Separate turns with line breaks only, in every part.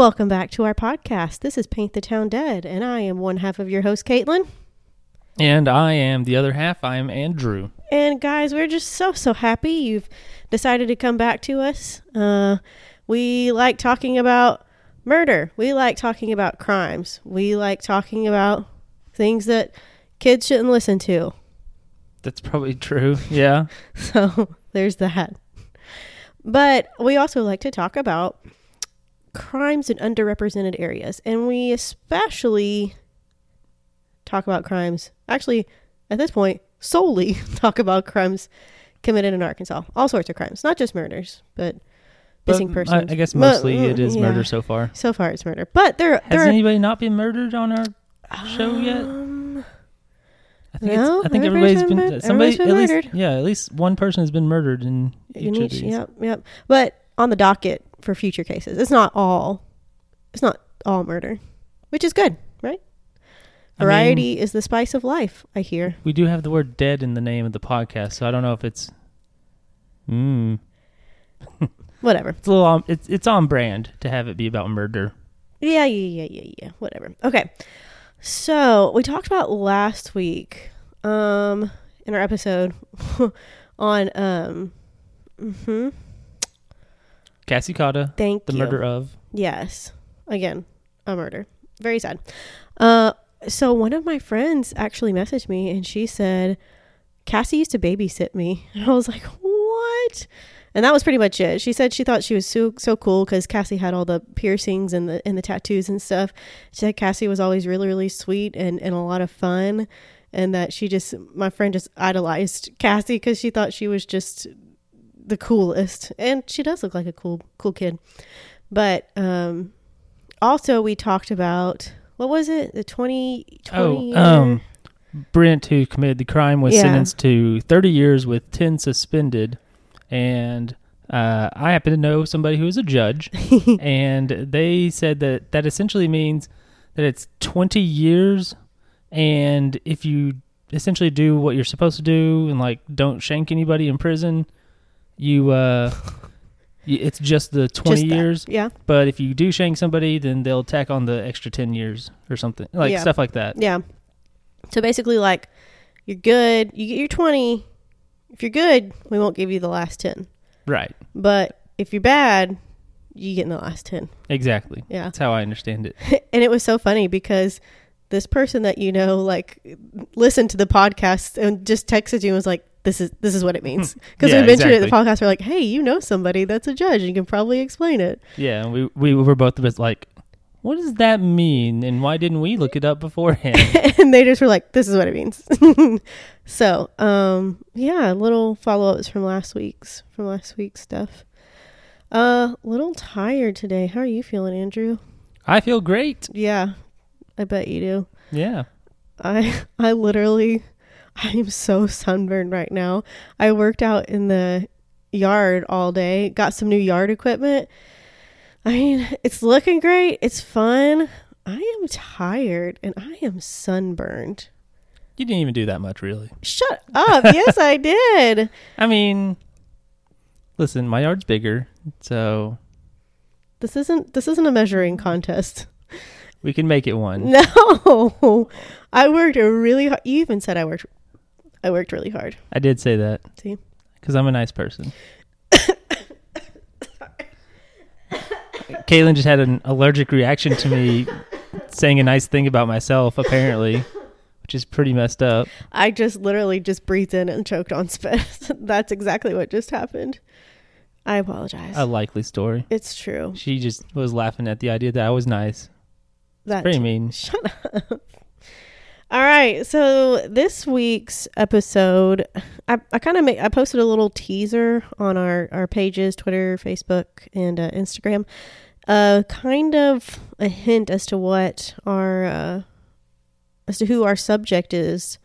Welcome back to our podcast. This is Paint the Town Dead, and I am one half of your host, Caitlin.
And I am the other half. I am Andrew.
And guys, we're just so, so happy you've decided to come back to us. Uh, we like talking about murder, we like talking about crimes, we like talking about things that kids shouldn't listen to.
That's probably true. Yeah.
So there's that. But we also like to talk about crimes in underrepresented areas. And we especially talk about crimes, actually, at this point, solely talk about crimes committed in Arkansas. All sorts of crimes, not just murders, but missing
But
persons.
I, I guess
Mo-
mostly it is
yeah.
murder so far.
So far, it's murder. But there,
Has
there
anybody not been murdered on our show yet?
Um,
I think
no,
it's, I think
everybody's
everybody's
been
been, somebody
been
at least yeah at least one person has been murdered in each
in
of
each-
these.
Yep, yep. But on the docket for future cases, it's not all. It's not all murder, which is good, right?
I mean-
Variety is the spice of life. I hear.
We do have the word "dead" in the name of the podcast, so I don't know if it's. Mm,
Whatever.
it's a little. On, it's it's on brand to have it be about murder.
Yeah, yeah, yeah, yeah, yeah. Whatever. Okay. So we talked about last week, um, in our episode on um, hmm
Cassie Cotta,
thank
the
you.
murder of.
Yes. Again, a murder. Very sad. Uh, so one of my friends actually messaged me and she said, Cassie used to babysit me. And I was like, what? And that was pretty much it. She said she thought she was so so cool because Cassie had all the piercings and the and the tattoos and stuff. She said Cassie was always really really sweet and and a lot of fun, and that she just my friend just idolized Cassie because she thought she was just the coolest, and she does look like a cool cool kid. But um, also we talked about what was it the 20, 20
Oh, um, Brent, who committed the crime, was
Yeah.
sentenced to 30 years with 10 suspended. And uh, I happen to know somebody who is a judge, and they said that that essentially means that it's 20 years, and if you essentially do what you're supposed to do and like don't shank anybody in prison, you uh, it's just the 20
Just
years.
yeah
But if you do shank somebody, then they'll tack on the extra 10 years or something like
Yeah.
stuff like that.
yeah. So basically, like you're good, you get your twenty. If you're good, we won't give you the last ten.
Right.
But if you're bad, you get in the last ten.
Exactly.
Yeah.
That's how I understand it.
and it was so funny because this person that you know like listened to the podcast and just texted you and was like this is this is what it means. Because
Yeah,
we mentioned it in the podcast we're like hey you know somebody that's a judge. You can probably explain it.
Yeah, and we we were both a bit like, what does that mean, and why didn't we look it up beforehand?
and they just were like this is what it means. So um yeah little follow-ups from last week's from last week's stuff. Uh little tired today. How are you feeling andrew?
I feel great.
yeah i bet you do.
Yeah.
I I literally I am so sunburned right now. I worked out in the yard all day, got some new yard equipment. I mean, it's looking great. It's fun. I am tired and I am sunburned.
You didn't even do that much, really.
Shut up. yes, I did.
I mean, listen, my yard's bigger, so
This isn't this isn't a measuring contest.
we can make it one.
No. I worked really hard. You even said I worked I worked really hard.
I did say that.
See?
Because I'm a nice person. Caitlin just had an allergic reaction to me saying a nice thing about myself, apparently, which is pretty messed up.
I just literally just breathed in and choked on spit. That's exactly what just happened. I apologize.
A likely story.
it's true.
She just was laughing at the idea that I was nice.
That's
Pretty mean.
Shut up. All right, so this week's episode, I, I kind of made I posted a little teaser on our our pages, Twitter, Facebook, and uh, Instagram, uh, kind of a hint as to what our uh, as to who our subject is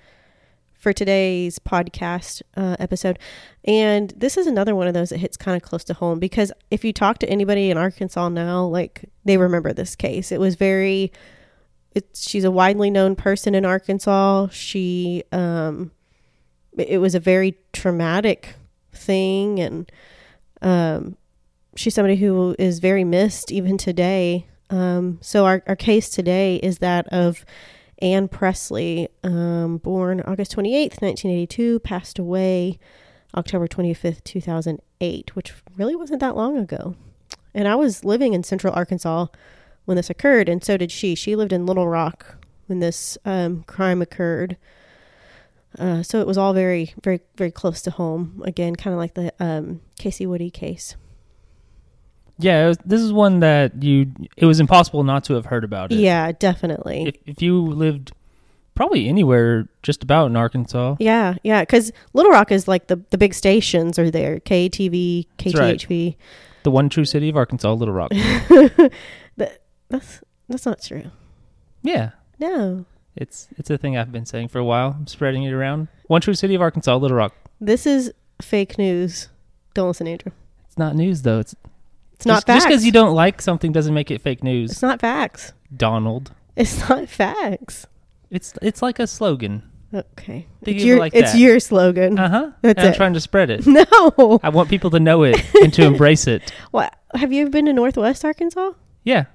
for today's podcast uh, episode. And this is another one of those that hits kind of close to home because if you talk to anybody in Arkansas now, like they remember this case. It was very it's she's a widely known person in Arkansas. She um it was a very traumatic thing and um she's somebody who is very missed even today. Um, so our, our case today is that of Anne Pressly, um, born August 28th, 1982, passed away October 25th, 2008, which really wasn't that long ago. And I was living in central Arkansas when this occurred, and so did she. She lived in Little Rock when this um, crime occurred. Uh, so it was all very, very, very close to home. Again, kind of like the um, Casey Woody case.
Yeah, it was, this is one that you. It was impossible not to have heard about it.
Yeah, definitely.
If, if you lived probably anywhere just about in Arkansas.
yeah, yeah. Because Little Rock is like the the big stations are there. KTV,
That's right.
KTHV.
The one true city of Arkansas, Little Rock.
That, that's that's not true.
yeah.
No,
It's it's a thing I've been saying for a while. I'm spreading it around. One true city of Arkansas, Little Rock.
this is fake news. Don't listen, Andrew.
It's not news though. It's
It's not
just,
facts.
Just because you don't like something doesn't make it fake news.
It's not facts.
Donald.
It's not facts.
It's it's like a slogan.
Okay,
Think
it's your
like
it's your slogan.
Uh huh.
That's
I'm trying to spread it.
no,
I want people to know it and to embrace it.
what have you ever been to Northwest Arkansas?
Yeah,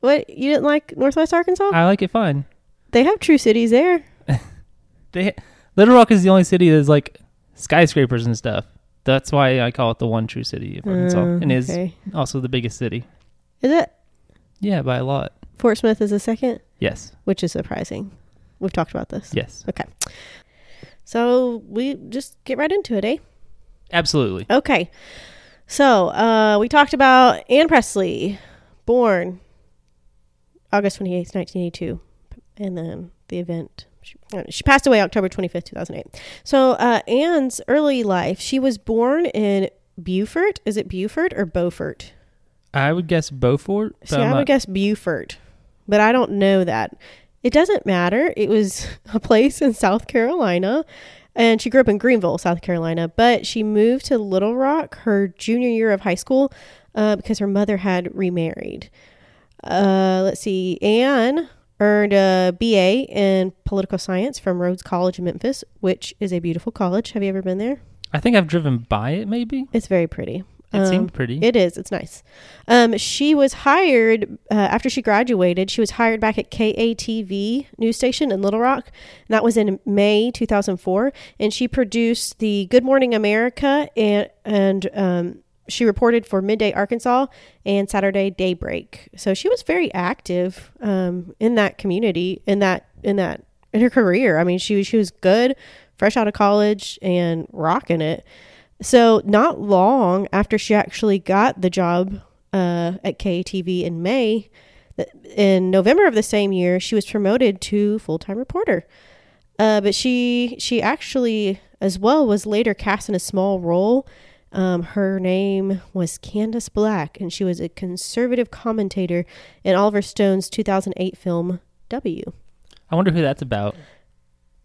What you didn't like Northwest Arkansas?
I like it fine.
they have true cities there.
They, Little Rock is the only city that's like skyscrapers and stuff. That's why I call it the one true city of Arkansas,
Uh,
and is
okay.
also the biggest city.
Is it
Yeah, by a lot.
Fort Smith is the second,
Yes,
which is surprising. We've talked about this.
yes,
Okay. So we just get right into it, eh?
absolutely.
Okay. So uh, we talked about Anne Pressly, born August 28th, 1982. And then the event. She, uh, she passed away October 25th, 2008. So uh, Anne's early life, she was born in Beaufort. Is it Beaufort or Beaufort?
I would guess Beaufort.
See, I
not-
would guess Beaufort, but I don't know that. It doesn't matter. It was a place in South Carolina, and she grew up in Greenville, South Carolina. But she moved to Little Rock her junior year of high school uh, because her mother had remarried. Uh, let's see. Anne earned a BA in political science from Rhodes College in Memphis, which is a beautiful college. Have you ever been there?
I think I've driven by it. Maybe
It's very pretty.
it
Um,
seemed pretty.
it is. It's nice. Um, she was hired uh, after she graduated. She was hired back at KATV news station in Little Rock. And that was in May 2004, and she produced the Good Morning America and and um, she reported for Midday Arkansas and Saturday Daybreak. So she was very active um, in that community in that in that in her career. I mean, she she was good, fresh out of college and rocking it. So, not long after she actually got the job uh, at KATV in May, in November of the same year, she was promoted to full time reporter. Uh, but she she actually as well was later cast in a small role. Um, her name was Candace Black, and she was a conservative commentator in Oliver Stone's 2008 film W.
I wonder who that's about.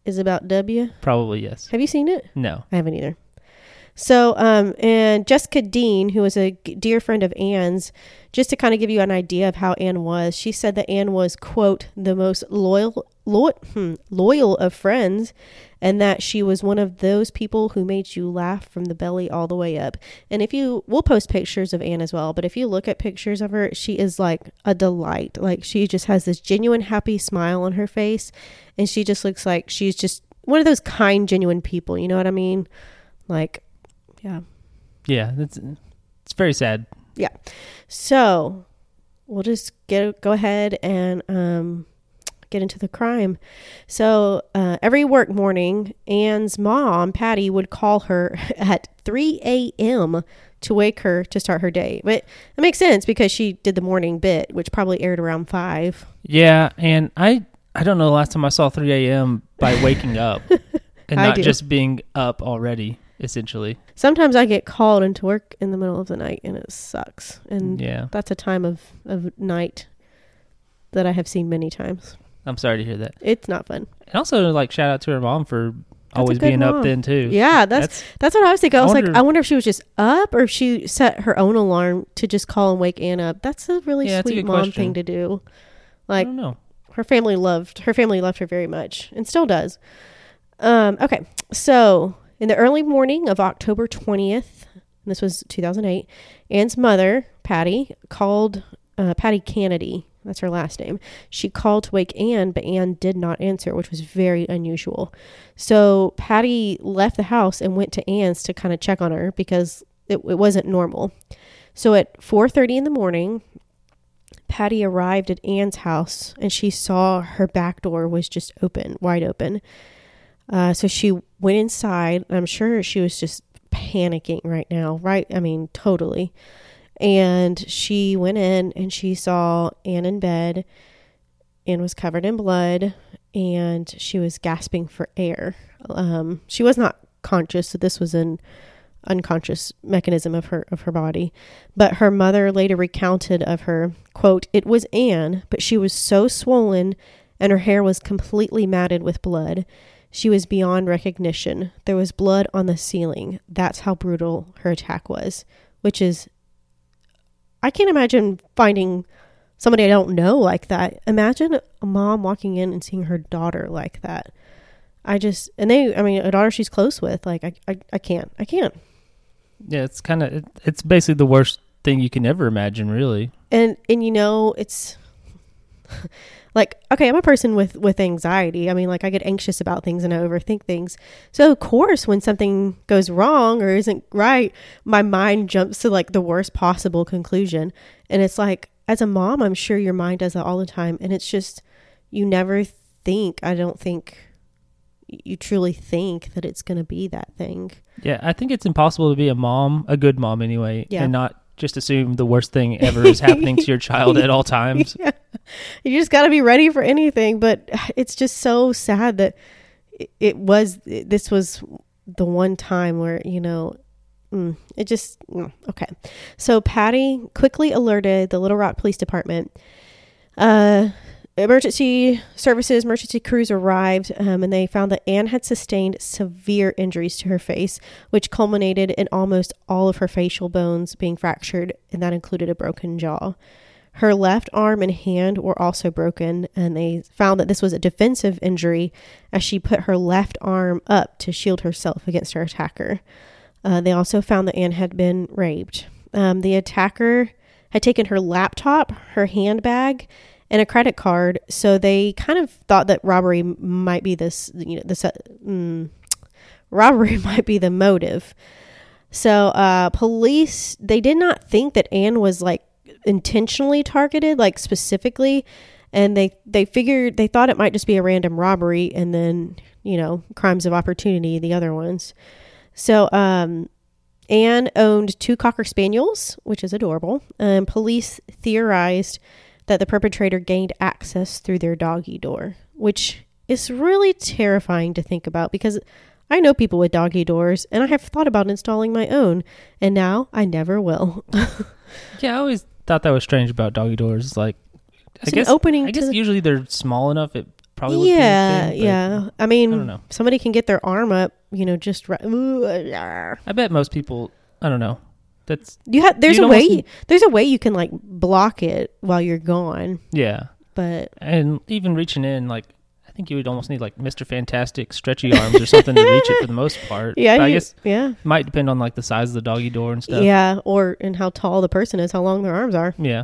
Is about W.
Probably yes.
Have you seen it?
No.
I haven't either. So, um, and Jessica Dean, who was a dear friend of Anne's, just to kind of give you an idea of how Anne was, she said that Anne was, quote, the most loyal, loyal, hmm, loyal of friends, and that she was one of those people who made you laugh from the belly all the way up. And if you, we'll post pictures of Anne as well, but if you look at pictures of her, she is like a delight. Like she just has this genuine, happy smile on her face, and she just looks like she's just one of those kind, genuine people. You know what I mean? Like, yeah.
Yeah, that's it's very sad. Yeah.
So we'll just get go ahead and um, get into the crime. So uh, every work morning, Anne's mom, Patty, would call her at 3 a.m. to wake her to start her day. But it makes sense because she did the morning bit, which probably aired around 5.
Yeah, and I I don't know the last time I saw 3 a.m. by waking up and not
do.
just being up already. Essentially,
Sometimes I get called into work in the middle of the night and it sucks. And
yeah.
that's a time of, of night that I have seen many times.
I'm sorry to hear that.
It's not fun.
And also, like, shout out to her mom for
a
always being
mom.
up then too.
Yeah, that's That's what I was thinking. I
I
was like, I wonder if she was just up or if she set her own alarm to just call and wake Anne up. That's a really
Yeah, that's a
sweet mom
question.
thing to do.
I
Like
don't know.
her family loved her family loved her very much and still does. Um, okay, so in the early morning of October twentieth, this was two thousand eight, Anne's mother, Patty, called uh, Patty Kennedy. That's her last name. She called to wake Anne, but Anne did not answer, which was very unusual. So Patty left the house and went to Anne's to kind of check on her because it, it wasn't normal. So at 4:30 in the morning, Patty arrived at Anne's house and she saw her back door was just open, wide open. Uh, so she went inside. I'm sure she was just panicking right now, right? I mean, totally. And she went in and she saw Anne in bed. Anne was covered in blood and she was gasping for air. Um, she was not conscious, so this was an unconscious mechanism of her of her body. But her mother later recounted of her, quote, "It was Anne, but she was so swollen and her hair was completely matted with blood. She was beyond recognition. There was blood on the ceiling. That's how brutal her attack was." Which is I can't imagine finding somebody I don't know like that. Imagine a mom walking in and seeing her daughter like that. I just and they I mean a daughter she's close with like I I, I can't I can't
Yeah, it's kind of it, it's basically the worst thing you can ever imagine, really.
and and you know it's like okay i'm a person with with anxiety. I mean like i get anxious about things and i overthink things. So of course when something goes wrong or isn't right my mind jumps to like the worst possible conclusion. And it's like as a mom i'm sure your mind does that all the time. And it's just you never think i don't think you truly think that it's going to be that thing.
Yeah, I think it's impossible to be a mom, a good mom anyway,
Yeah.
and not just assume the worst thing ever is happening to your child at all times.
yeah. You just got to be ready for anything. But it's just so sad that it, was, this was the one time where, you know, mm, it just, mm, okay. So Patty quickly alerted the Little Rock Police Department. Uh, emergency services, emergency crews arrived, um, and they found that Anne had sustained severe injuries to her face, which culminated in almost all of her facial bones being fractured, and that included a broken jaw. Her left arm and hand were also broken, and they found that this was a defensive injury as she put her left arm up to shield herself against her attacker. Uh, they also found that Anne had been raped. Um, the attacker had taken her laptop, her handbag, and a credit card, so they kind of thought that robbery might be this, you know, this uh, mm, robbery might be the motive. So, uh, police they did not think that Anne was like intentionally targeted, like specifically, and they they figured they thought it might just be a random robbery, and then you know crimes of opportunity, the other ones. So, um, Anne owned two cocker spaniels, which is adorable. And police theorized that the perpetrator gained access through their doggy door, which is really terrifying to think about because I know people with doggy doors and I have thought about installing my own, and now I never will.
Yeah, I always thought that was strange about doggy doors. Like, I
It's an
guess
opening
I guess usually they're small enough. It probably would
yeah,
be thing,
yeah. I mean,
I don't know.
somebody can get their arm up, you know, just right. Ooh, ah.
I bet most people. I don't know. That's
You have there's a way there's a way you can like block it while you're gone,
yeah,
but
and even reaching in, like I think you would almost need like Mister Fantastic stretchy arms or something to reach it for the most part.
yeah,
But I guess
yeah,
might depend on like the size of the doggy door and stuff.
yeah, or and how tall the person is, how long their arms are.
yeah.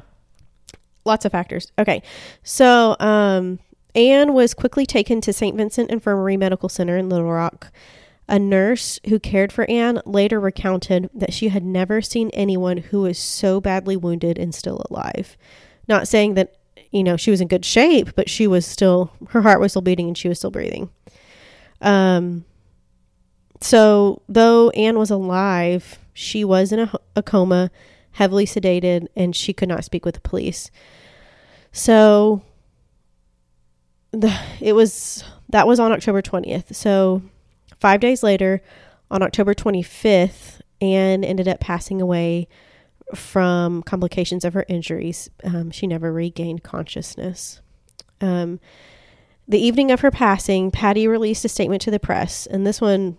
lots of factors. Okay. So, um, Anne was quickly taken to St. Vincent Infirmary Medical Center in Little Rock. A nurse who cared for Anne later recounted that she had never seen anyone who was so badly wounded and still alive. Not saying that, you know, she was in good shape, but she was still, her heart was still beating and she was still breathing. Um, so, though Anne was alive, she was in a, a coma, heavily sedated, and she could not speak with the police. So, the, it was that was on October 20th. So, five days later, on October 25th, Anne ended up passing away from complications of her injuries. Um, she never regained consciousness. Um, the evening of her passing, Patty released a statement to the press, and this one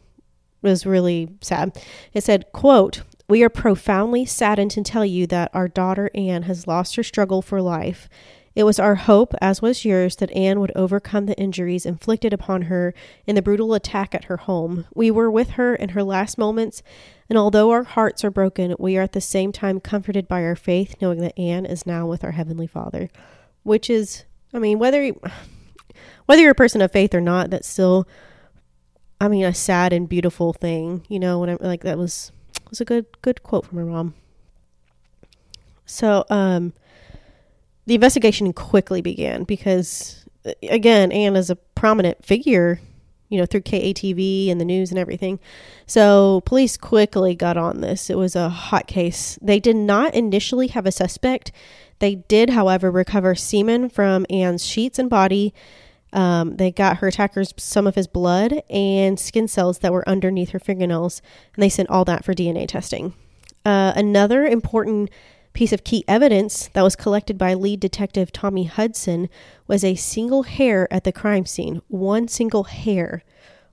was really sad. It said, quote, we are profoundly saddened to tell you that our daughter Anne has lost her struggle for life It was our hope, as was yours, that Anne would overcome the injuries inflicted upon her in the brutal attack at her home. We were with her in her last moments, and although our hearts are broken, we are at the same time comforted by our faith, knowing that Anne is now with our Heavenly Father. Which is, I mean, whether you, whether you're a person of faith or not, that's still, I mean, a sad and beautiful thing. You know, when I'm like that was was a good good quote from her mom. So, um, the investigation quickly began because, again, Anne is a prominent figure, you know, through KATV and the news and everything. So police quickly got on this. It was a hot case. They did not initially have a suspect. They did, however, recover semen from Anne's sheets and body. Um, they got her attackers some of his blood and skin cells that were underneath her fingernails, and they sent all that for DNA testing. Uh, another important piece of key evidence that was collected by lead detective Tommy Hudson was a single hair at the crime scene, one single hair,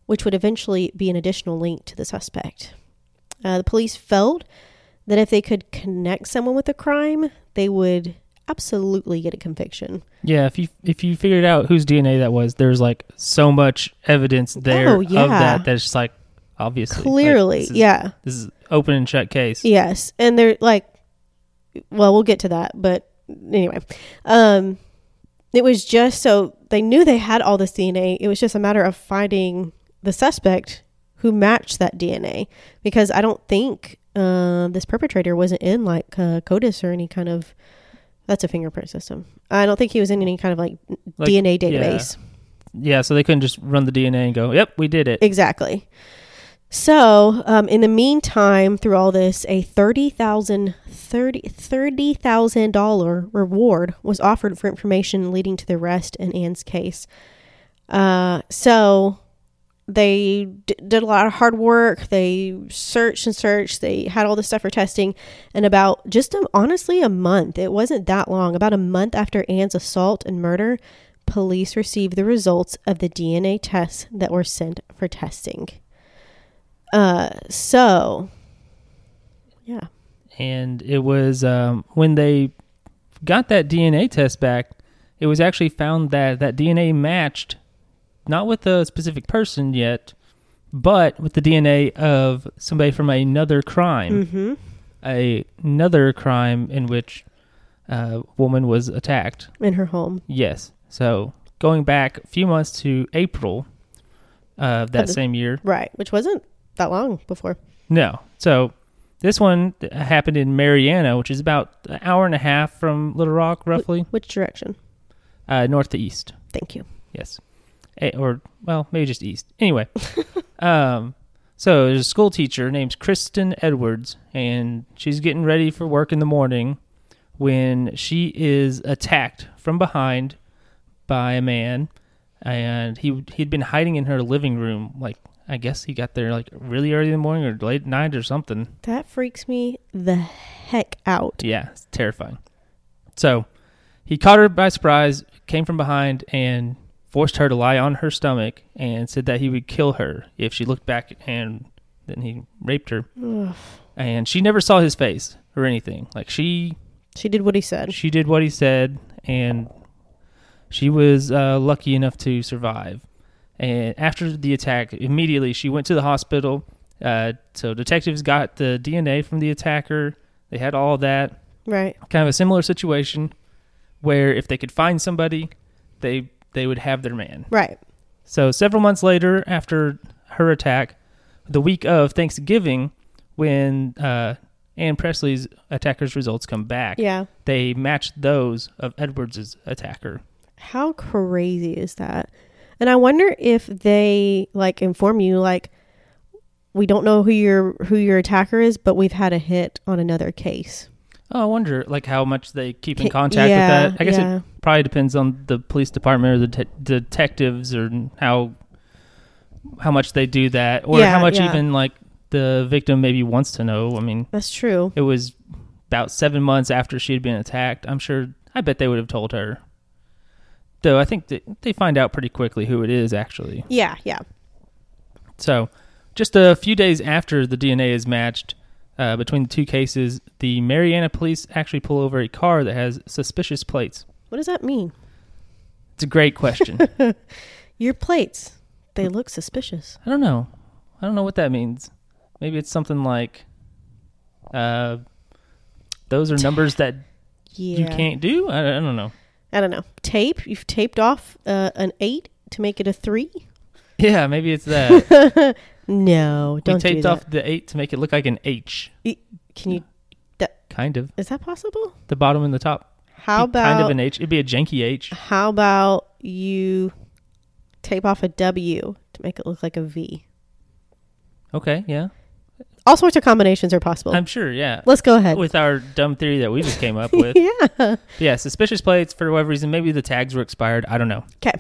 which would eventually be an additional link to the suspect. Uh, the police felt that if they could connect someone with a crime, they would absolutely get a conviction.
Yeah, if you if you figured out whose DNA that was, there's like so much evidence there
Oh, yeah.
of that that's just like obviously like,
Clearly,
this is-
yeah.
This is open and shut case.
Yes, and they're like, well, we'll get to that, but anyway, um, it was just so they knew they had all this DNA. It was just a matter of finding the suspect who matched that DNA, because I don't think uh, this perpetrator wasn't in like uh, CODIS or any kind of that's a fingerprint system. I don't think he was in any kind of like,
Like,
DNA
yeah.
database.
Yeah, so they couldn't just run the DNA and go, "Yep, we did it."
Exactly. So, um, in the meantime, through all this, a thirty thousand thirty thirty thousand dollar reward was offered for information leading to the arrest in Anne's case. Uh, so they d- did a lot of hard work. They searched and searched. They had all this stuff for testing, and about just honestly a month. It wasn't that long. About a month after Anne's assault and murder, police received the results of the DNA tests that were sent for testing. Uh, so yeah,
and it was um, when they got that DNA test back, it was actually found that that DNA matched not with a specific person yet, but with the DNA of somebody from another crime,
mm-hmm.
a, another crime in which a woman was attacked.
in her home.
Yes, so going back a few months to April of that
the-
same year.
Right, which wasn't that long before.
No. So this one happened in Marianna, which is about an hour and a half from Little Rock, roughly,
Which direction?
uh, north to east.
Thank you.
Yes. Eh, or, well, maybe just east. Anyway. um, so there's a school teacher named Kristen Edwards, and she's getting ready for work in the morning when she is attacked from behind by a man. And he he'd been hiding in her living room, like I guess he got there like really early in the morning or late night or something.
That freaks me the heck out.
Yeah, it's terrifying. So he caught her by surprise, came from behind, and forced her to lie on her stomach and said that he would kill her if she looked back and then he raped her.
Ugh.
And she never saw his face or anything. Like she
She did what he said.
she did what he said and she was uh, lucky enough to survive. And after the attack, immediately she went to the hospital. Uh, so detectives got the DNA from the attacker. They had all that
Right.
kind of a similar situation where if they could find somebody, they they would have their man.
Right.
So several months later, after her attack, the week of Thanksgiving, when uh, Anne Pressly's attacker's results come back,
Yeah.
they matched those of Edwards's attacker.
How crazy is that? And I wonder if they like inform you like we don't know who your who your attacker is, but we've had a hit on another case.
Oh, I wonder like how much they keep in contact
yeah,
with that. I guess
yeah.
it probably depends on the police department or the te- detectives or how how much they do that or
Yeah,
how much even like the victim maybe wants to know. I mean,
That's true.
it was about seven months after she had been attacked. I'm sure. I bet they would have told her. Though I think they find out pretty quickly who it is actually.
Yeah, yeah.
So, just a few days after the DNA is matched uh, between the two cases, the Marianna police actually pull over a car that has suspicious plates.
What does that mean?
It's a great question.
Your plates, they look suspicious.
I don't know. I don't know what that means. Maybe it's something like, uh, those are numbers that
Yeah.
you can't do. I, I don't know.
I don't know. Tape. You've taped off uh, an eight to make it a three.
Yeah, maybe it's that.
No,
we
don't do
taped
that.
off the eight to make it look like an H.
Can you?
Kind of.
Is that possible?
The bottom and the top.
How
Be kind of an H? It'd be a janky H.
how about you tape off a W to make it look like a V?
Okay, yeah.
All sorts of combinations are possible.
I'm sure, yeah.
Let's go ahead.
With our dumb theory that we just came up with.
yeah.
yeah, suspicious plates for whatever reason. Maybe the tags were expired. I don't know.
Okay.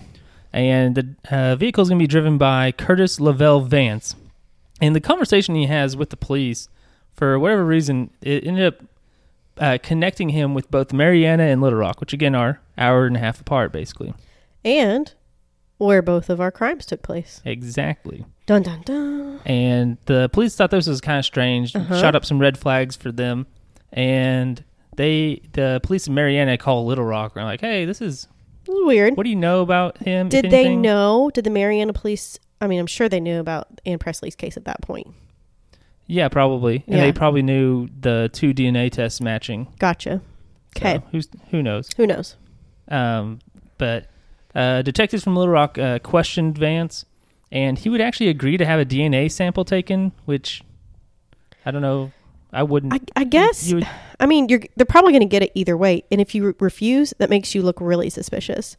And the uh, vehicle is going to be driven by Curtis Lavelle Vance. And the conversation he has with the police, for whatever reason, it ended up uh, connecting him with both Marianna and Little Rock, which again are hour and a half apart, basically.
And where both of our crimes took place.
Exactly.
Dun dun dun.
And the police thought this was kind of strange,
Uh-huh.
shot up some red flags for them, and they, the police in Marianna, call Little Rock and are like, "Hey, this is
weird.
what do you know about him?"
Did they know? Did the Marianna police? I mean, I'm sure they knew about Anne Pressly's case at that point.
Yeah, probably, and
Yeah.
they probably knew the two DNA tests matching.
Gotcha.
So,
Okay.
who's who knows?
Who knows?
Um, but uh, detectives from Little Rock uh, questioned Vance, and he would actually agree to have a DNA sample taken, which I don't know. I wouldn't.
I, I guess.
you would,
I mean, you're they're probably going to get it either way, and if you re- refuse, that makes you look really suspicious.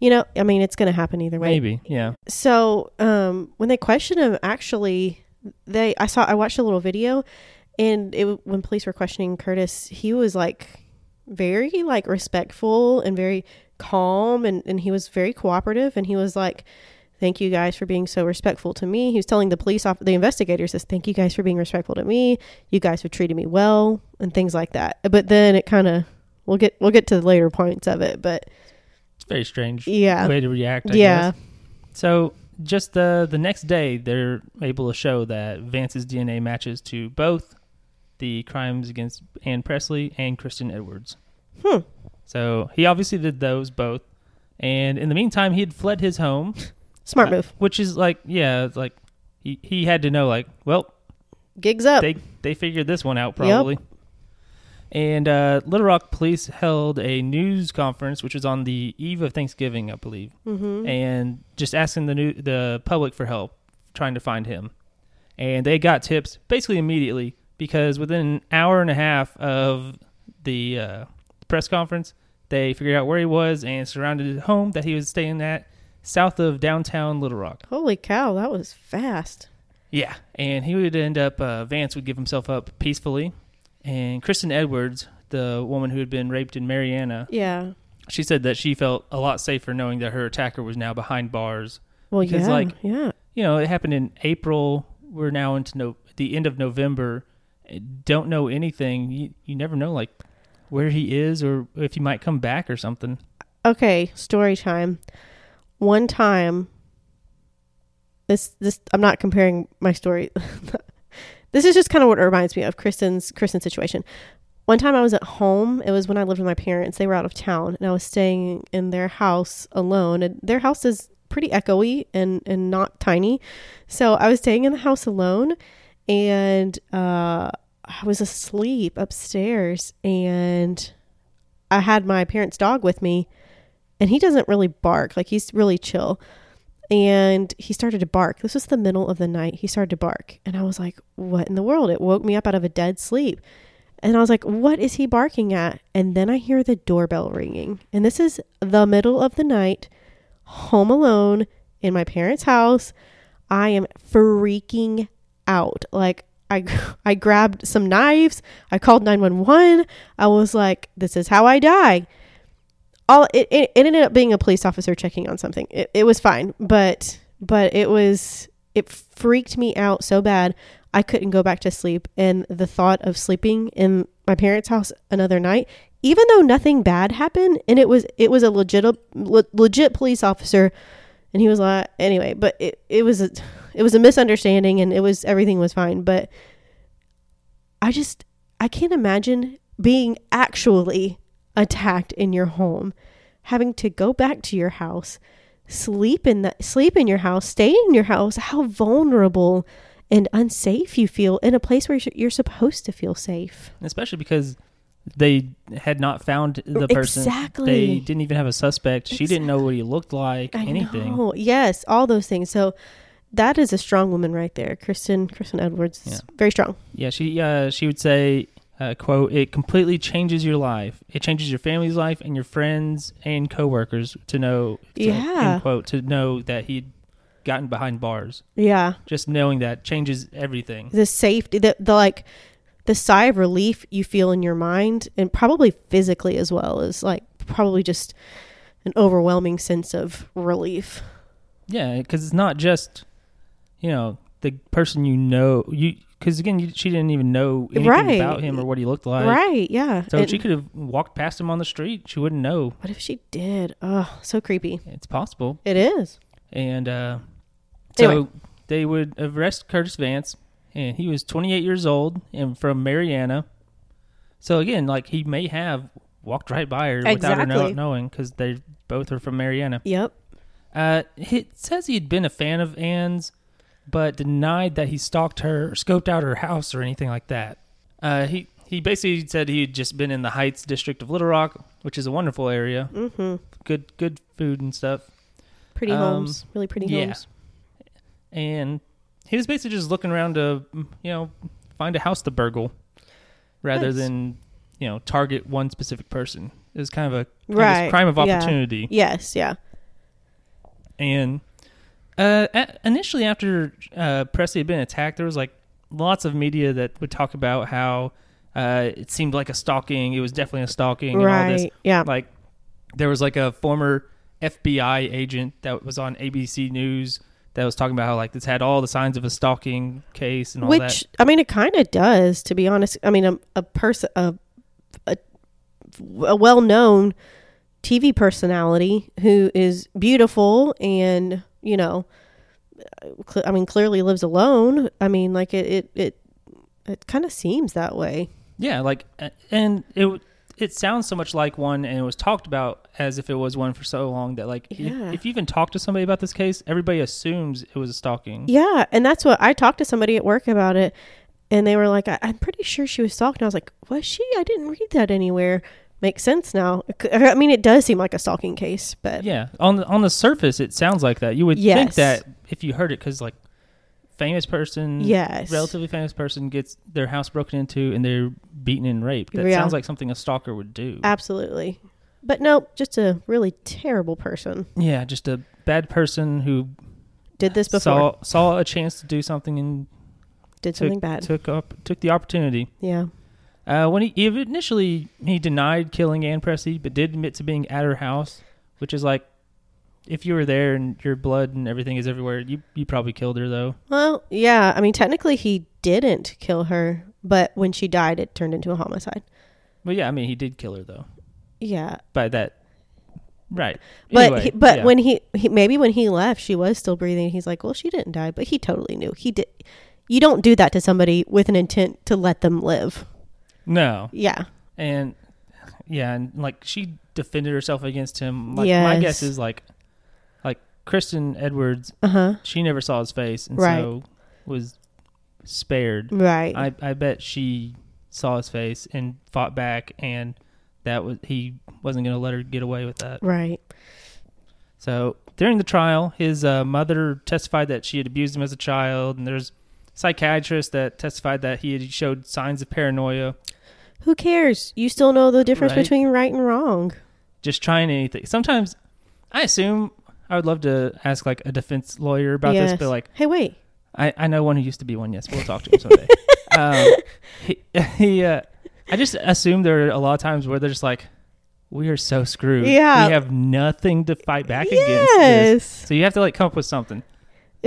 You know, I mean, it's going to happen either way.
maybe, yeah.
So, um, when they questioned him, actually, they I saw I watched a little video, and it when police were questioning Curtis, he was like very like respectful and very calm, and and he was very cooperative, and he was like. Thank you guys for being so respectful to me. He was telling the police off the investigators says, Thank you guys for being respectful to me. You guys have treated me well and things like that. But then it kinda we'll get we'll get to the later points of it. But
It's very strange
yeah.
way to react. I
yeah.
guess. So just the the next day, they're able to show that Vance's DNA matches to both the crimes against Anne Pressly and Kristen Edwards.
Hmm.
So he obviously did those both, and in the meantime, he had fled his home,
Smart
uh,
move.
which is like, yeah, it's like he he had to know, like, well,
Gigs up.
they they figured this one out probably. And uh, Little Rock police held a news conference, which was on the eve of Thanksgiving, I believe
mm-hmm.
and just asking the new the public for help trying to find him. And they got tips basically immediately because within an hour and a half of the uh, press conference, they figured out where he was and surrounded his home that he was staying at south of downtown Little Rock.
Holy cow, that was fast.
Yeah, and he would end up uh, Vance would give himself up peacefully, and Kristen Edwards, the woman who had been raped in Marianna,
Yeah.
she said that she felt a lot safer knowing that her attacker was now behind bars
Well,
Because,
yeah.
like,
yeah.
you know, it happened in April. We're now into no, the end of November. Don't know anything. You, you never know, like, where he is or if he might come back or something.
Okay, story time. One time this this I'm not comparing my story. this is just kind of what it reminds me of Kristen's Kristen's situation. One time I was at home. It was when I lived with my parents. They were out of town and I was staying in their house alone. And their house is pretty echoey and and not tiny. So I was staying in the house alone and uh I was asleep upstairs and I had my parents' dog with me and he doesn't really bark. Like he's really chill. And he started to bark. This was the middle of the night. He started to bark. And I was like, what in the world? It woke me up out of a dead sleep. And I was like, what is he barking at? And then I hear the doorbell ringing. And this is the middle of the night, home alone in my parents' house. I am freaking out. Like, I, I grabbed some knives. I called 911. I was like, this is how I die all it, it, ended up being a police officer checking on something. It, it was fine but but it was it freaked me out so bad i couldn't go back to sleep. And the thought of sleeping in my parents house another night even though nothing bad happened and it was it was a legit le, legit police officer. And he was like anyway but it, it was a it was a misunderstanding and it was everything was fine. But i just i can't imagine being actually attacked in your home having to go back to your house, sleep in that sleep in your house, stay in your house, how vulnerable and unsafe you feel in a place where you're- supposed to feel safe.
especially because they had not found the person.
Exactly.
They didn't even have a suspect. She didn't know what he looked like.
I
anything.
know. Yes, all those things. So that is a strong woman right there. Kristen Kristen Edwards is
Yeah.
very strong.
Yeah, she uh, she would say, uh, "quote It completely changes your life. It changes your family's life and your friends and coworkers to know. To,
Yeah.
end quote to know that he'd gotten behind bars.
Yeah.
Just knowing that changes everything.
The safety the, the like the sigh of relief you feel in your mind and probably physically as well is like probably just an overwhelming sense of relief.
Yeah, because it's not just you know the person you know you because again you, she didn't even know anything
Right.
about him or what he looked like.
right, yeah.
So she could have walked past him on the street. She wouldn't know.
what if she did? Oh, so creepy.
It's possible.
It is.
And uh, so
Anyway.
they would arrest Curtis Vance, and he was 28 years old and from Marianna. So again, like he may have walked right by her without her know, knowing because they both are from Marianna.
Yep.
Uh, it says he'd been a fan of Anne's, but denied that he stalked her, or scoped out her house, or anything like that. Uh, he he basically said he had just been in the Heights district of Little Rock, which is a wonderful area,
Mhm.
good good food and stuff.
Pretty
Um,
homes, really pretty
yeah.
homes.
and he was basically just looking around to you know find a house to burgle rather
Nice.
than you know target one specific person it was kind of a kind
Right,
this crime of
yeah.
opportunity
Yes, yeah.
and uh initially after uh pressly had been attacked there was like lots of media that would talk about how uh it seemed like a stalking it was definitely a stalking and all this
Right. Yeah.
like there was like a former FBI agent that was on ABC News that was talking about how like this had all the signs of a stalking case and all
Which
that.
I mean, it kind of does, to be honest. I mean, a, a person, a, a, a well-known TV personality who is beautiful and you know, cl- I mean, clearly lives alone. I mean, like it, it, it, it kind of seems that way.
Yeah, like and it it sounds so much like one and it was talked about as if it was one for so long that like
Yeah.
if you even talk to somebody about this case, everybody assumes it was a stalking.
Yeah, and that's what I talked to somebody at work about it, and they were like, I- "I'm pretty sure she was stalked." And I was like, "Was she? I didn't read that anywhere." Makes sense now. I mean, it does seem like a stalking case, but
Yeah, on the on the surface it sounds like that. You would think that if you heard it cuz like famous person
yes,
relatively famous person gets their house broken into and they're beaten and raped. That
Yeah.
sounds like something a stalker would do.
absolutely. But no, just a really terrible person
yeah, just a bad person who
did this before.
saw saw a chance to do something and
did something bad.
took up took the opportunity.
yeah.
Uh, when he, he initially he denied killing Anne Pressly, but did admit to being at her house, which is like if you were there and your blood and everything is everywhere, you you probably killed her though.
Well, yeah. I mean, technically, he didn't kill her, but when she died, it turned into a homicide.
Well, yeah, I mean he did kill her though.
Yeah,
By that, right?
but
Anyway,
he, but
yeah.
when he, he maybe when he left, she was still breathing. He's like, well, she didn't die, but he totally knew. He did. You don't do that to somebody with an intent to let them live.
No,
Yeah.
and yeah, and like she defended herself against him. Like my
Yes.
guess is like like Kristen Edwards,
Uh huh.
she never saw his face and
Right.
so was spared.
Right.
I I bet she saw his face and fought back and that was he wasn't going to let her get away with that.
right.
So, during the trial, his uh, mother testified that she had abused him as a child and there's psychiatrists that testified that he had showed signs of paranoia
Who cares? You still know the difference
Right.
between right and wrong.
just trying anything. Sometimes I assume I would love to ask like a defense lawyer about
Yes.
this, but like
Hey, wait.
I, I know one who used to be one. Yes, we'll talk to him someday. um, he, he uh, I just assume there are a lot of times where they're just like, we are so screwed.
Yeah.
we have nothing to fight back against. This.
Yes.
So you have to like come up with something.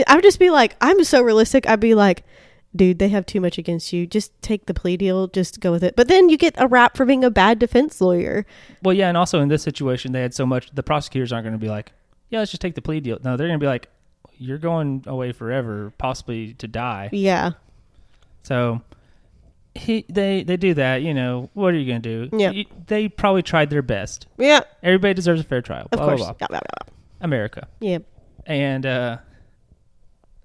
I would just be like, I'm so realistic. I'd be like, dude, they have too much against you. Just take the plea deal. Just go with it. But then you get a rap for being a bad defense lawyer.
Well, yeah, and also in this situation, they had so much. The prosecutors aren't going to be like, yeah, let's just take the plea deal. No, they're going to be like, you're going away forever, possibly to die.
Yeah.
So he they they do that. You know what are you gonna do?
Yeah.
You- they probably tried their best.
Yeah,
Everybody deserves a fair trial.
of
blah,
course.
Blah, blah.
Yeah, yeah, yeah.
America.
Yep.
And uh,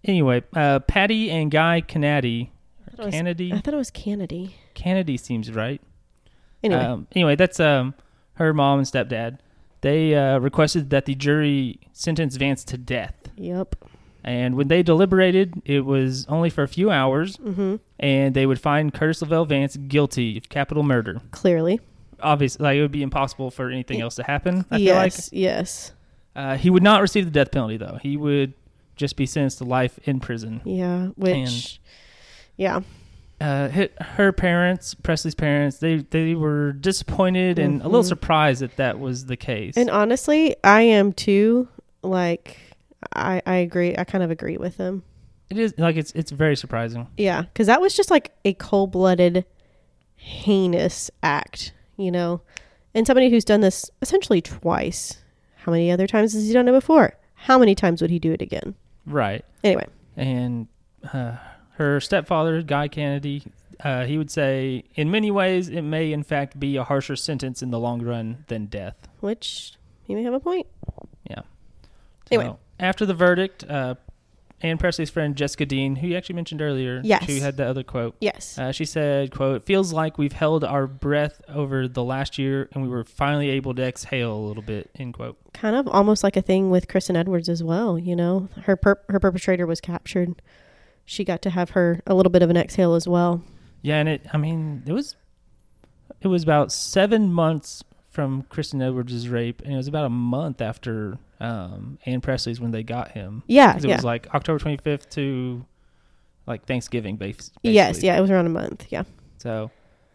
anyway, uh, Patty and Guy
it was-
Kennedy.
I thought it was Kennedy.
Kennedy seems right.
Anyway,
Um, anyway, that's um, her mom and stepdad. They uh, requested that the jury sentence Vance to death.
yep.
And when they deliberated, it was only for a few hours,
Mm-hmm.
and they would find Curtis Lavelle Vance guilty of capital murder.
Clearly.
Obviously, like it would be impossible for anything else to happen. I feel like
yes. Yes.
uh, he would not receive the death penalty, though. He would just be sentenced to life in prison.
Yeah. Which. yeah.
uh, hit her parents, Pressly's parents. They they were disappointed and a little
Mhm.
surprised that that was the case.
And honestly, I am too. Like, I I agree. I kind of agree with them.
it is like it's it's very surprising.
Yeah, because that was just like a cold blooded, heinous act, you know? And somebody who's done this essentially twice. How many other times has he done it before? How many times would he do it again?
Right.
Anyway,
And uh, her stepfather, Guy Kennedy, uh, he would say, in many ways, it may in fact be a harsher sentence in the long run than death.
which he may have a point.
Yeah.
Anyway.
After the verdict, uh, Anne Pressly's friend Jessica Dean, who you actually mentioned earlier,
Yes.
who had the other quote,
Yes.
Uh, she said, "quote It feels like we've held our breath over the last year, and we were finally able to exhale a little bit." End quote.
kind of almost like a thing with Kristen Edwards as well, you know? Her per- her perpetrator was captured. She got to have her a little bit of an exhale as well.
Yeah, and it. I mean, it was. It was about seven months from Kristen Edwards' rape, and it was about a month after um, Anne Pressly's when they got him.
Yeah,
it
yeah.
was like October twenty fifth to like Thanksgiving, bas- basically.
Yes, yeah, it was around a month. Yeah.
So,